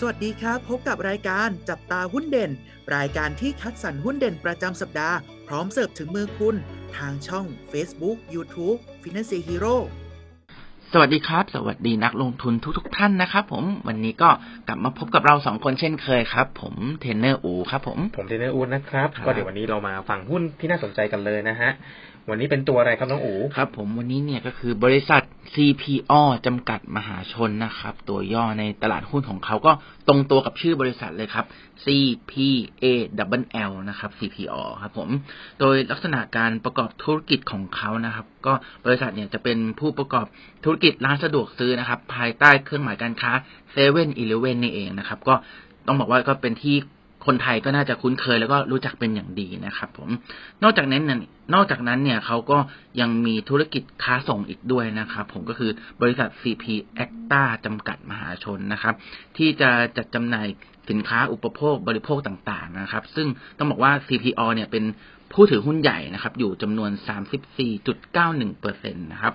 สวัสดีครับ พบกับรายการจับตาหุ้นเด่น รายการที่คัดสรรหุ้นเด่นประจำสัปดาห์ พร้อมเสิร์ฟถึงมือคุณ ทางช่อง Facebook YouTube Finance Hero สวัสดีครับ สวัสดีนักลงทุนทุกๆทท่านนะครับผมวันนี้ก็กลับมาพบกับเราสองคนเช่นเคยครับ ผมเทรนเนอร์อูครับผมผมเทรนเนอร์อูดนะครับครับ ก็เดี๋ยววันนี้เรามาฟังหุ้นที่น่าสนใจกันเลยนะฮะ วันนี้เป็นตัวอะไรครับน้องอูครับ ผมวันนี้เนี่ยก็คือบริษัท CPO จำกัดมหาชนนะครับ ตัวย่อในตลาดหุ้นของเขาก็ตรงตัวกับชื่อบริษัทเลยครับ CPA double L นะครับ CPO ครับผม โดยลักษณะการประกอบธุรกิจของเขานะครับ ก็บริษัทเนี่ยจะเป็นผู้ประกอบธุรกิจร้านสะดวกซื้อนะครับ ภายใต้เครื่องหมายการค้า7 e เ e ่ e อนี่เองนะครับ ก็ต้องบอกว่าก็เป็นที่ คนไทยก็น่าจะคุ้นเคยแล้วก็รู้จักเป็นอย่างดีนะครับ ผม นอกจากนั้นนนอกจากนั้นเนี่ยเขาก็ยังมีธุรกิจค้าส่งอีกด้วยนะครับ ผมก็คือบริษัท CP Axtra จำกัดมหาชนนะครับ ที่จะจัดจำหน่ายสินค้าอุปโภคบริโภคต่างๆนะครับ ซึ่งต้องบอกว่า CPALL เนี่ยเป็นผู้ถือหุ้นใหญ่นะครับ อยู่จำนวน 34.91%นะครับ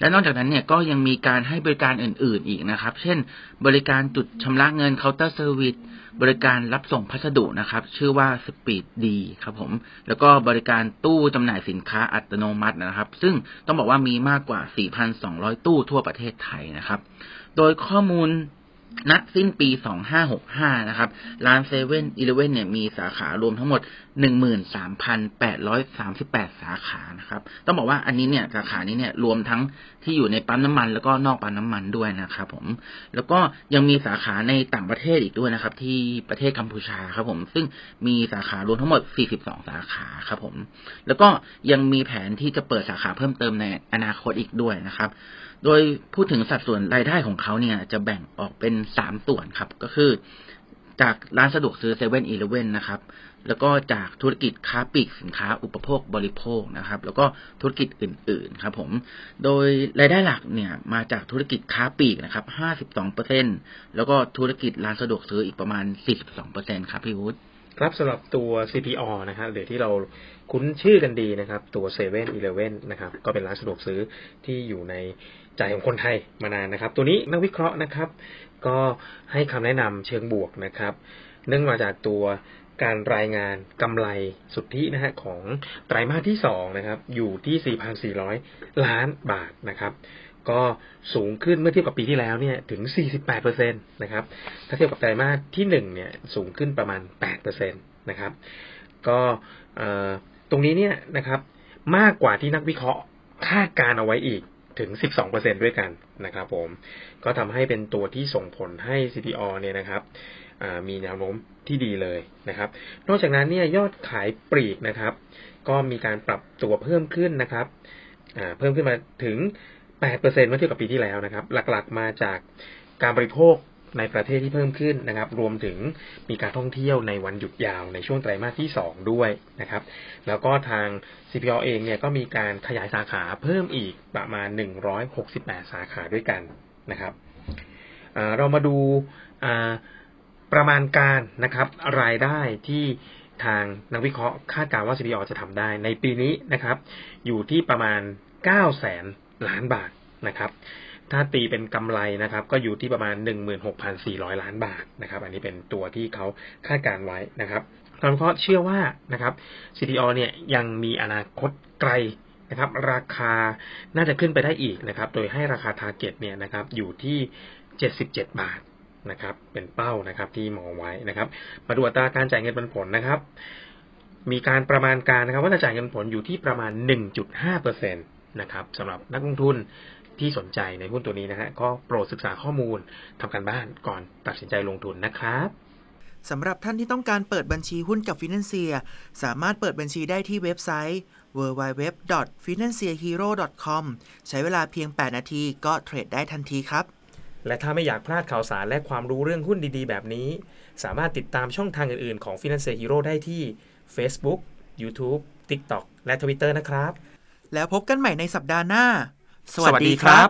และนอกจากนั้นเนี่ยก็ยังมีการให้บริการอื่น ๆอีกนะครับ เช่น บริการจุดชำระเงินเคาน์เตอร์เซอร์วิสบริการรับส่งพัสดุนะครับ ชื่อว่า Speed D ครับผม แล้วก็บริการตู้จำหน่ายสินค้าอัตโนมัตินะครับ ซึ่งต้องบอกว่ามีมากกว่า 4,200 ตู้ทั่วประเทศไทยนะครับ โดยข้อมูล ณสิ้นปี 2565 นะครับ ร้านเซเว่นอีเลเว่นเนี่ยมีสาขารวมทั้งหมด 13,838 สาขา นะครับ ต้องบอกว่าอันนี้เนี่ยสาขานี้เนี่ยรวมทั้งที่อยู่ในปั๊มน้ำมัน แล้วก็นอกปั๊มน้ำมันด้วยนะครับผม แล้วก็ยังมีสาขาในต่างประเทศอีกด้วยนะครับ ที่ประเทศกัมพูชาครับผม ซึ่งมีสาขารวมทั้งหมด 42 สาขาครับผม แล้วก็ยังมีแผนที่จะเปิดสาขาเพิ่มเติมในอนาคตอีกด้วยนะครับโดยพูดถึงสัดส่วนรายได้ของเขาเนี่ย จะแบ่งออกเป็นสามส่วนครับ ก็คือจากร้านสะดวกซื้อเซเว่นอีเลเว่นนะครับ แล้วก็จากธุรกิจค้าปลีกสินค้าอุปโภคบริโภคนะครับ แล้วก็ธุรกิจอื่น ๆ ครับผม โดยรายได้หลักเนี่ยมาจากธุรกิจค้าปลีกนะครับ 52เปอร์เซ็นแล้วก็ธุรกิจร้านสะดวกซื้ออีกประมาณ 42เปอร์เซ็นครับพี่วุฒิ ครับสำหรับตัว CPO นะฮะหรือที่เราคุ้นชื่อกันดีนะครับ ตัว7 e เ e ่ e อนะครับ ก็เป็นร้านสะดวกซื้อที่อยู่ในใจของคนไทยมานานนะครับ ตัวนี้นักวิเคราะห์นะครับ ก็ให้คำแนะนำเชิงบวกนะครับ เนื่องมาจากตัวการรายงานกำไรสุทธินะฮะของไตรมาสที่สองนะครับ อยู่ที่ 4,400 ล้านบาทนะครับ ก็สูงขึ้นเมื่อเทียบกับปีที่แล้วเนี่ยถึง 48%นะครับ ถ้าเทียบกับไตรมาสที่ 1 เนี่ยสูงขึ้นประมาณ 8%นะครับ ก็ตรงนี้เนี่ยนะครับมากกว่าที่นักวิเคราะห์คาดการเอาไว้อีกถึง 12%ด้วยกันนะครับผม ก็ทำให้เป็นตัวที่ส่งผลให้ CPO เนี่ยนะครับมีแนวโน้มที่ดีเลยนะครับ นอกจากนั้นเนี่ยยอดขายปลีกนะครับ ก็มีการปรับตัวเพิ่มขึ้นนะครับเพิ่มขึ้นมาถึง 8%เมื่อเทียบกับปีที่แล้วนะครับ หลักๆมาจากการบริโภคในประเทศที่เพิ่มขึ้นนะครับ รวมถึงมีการท่องเที่ยวในวันหยุดยาวในช่วงไตรมาสที่ 2 ด้วยนะครับ แล้วก็ทาง CPO เองเนี่ยก็มีการขยายสาขาเพิ่มอีกประมาณ 168 สาขาด้วยกันนะครับเรามาดูประมาณการนะครับ รายได้ที่ทางนักวิเคราะห์คาดการณ์ว่า CPO จะทำได้ในปีนี้นะครับ อยู่ที่ประมาณ9แสน ล้านบาทนะครับถ้าตีเป็นกำไรนะครับ ก็อยู่ที่ประมาณ 16,400 ล้านบาทนะครับ อันนี้เป็นตัวที่เขาคาดการไว้นะครับทางวิเคราะห์เชื่อว่านะครับ CPO เนี่ยยังมีอนาคตไกลนะครับ ราคาน่าจะขึ้นไปได้อีกนะครับ โดยให้ราคา target เนี่ยนะครับ อยู่ที่ 77 บาทนะครับ เป็นเป้านะครับที่มองไว้นะครับ มาดูอัตราการจ่ายเงินปันผลนะครับ มีการประมาณการนะครับ ว่าจะจ่ายเงินผลอยู่ที่ประมาณ 1.5%นะครับสำหรับนักลงทุนที่สนใจในหุ้นตัวนี้นะฮะก็โปรดศึกษาข้อมูลทำการบ้านก่อนตัดสินใจลงทุนนะครับสำหรับท่านที่ต้องการเปิดบัญชีหุ้นกับฟินันเซียสามารถเปิดบัญชีได้ที่เว็บไซต์ www.financehero.com ใช้เวลาเพียง 8 นาทีก็เทรดได้ทันทีครับ และถ้าไม่อยากพลาดข่าวสารและความรู้เรื่องหุ้นดีๆ แบบนี้ สามารถติดตามช่องทางอื่นๆ ของ Finance Hero ได้ที่ Facebook, YouTube, TikTok และ Twitter นะครับ แล้วพบกันใหม่ในสัปดาห์หน้า สวัสดีครับ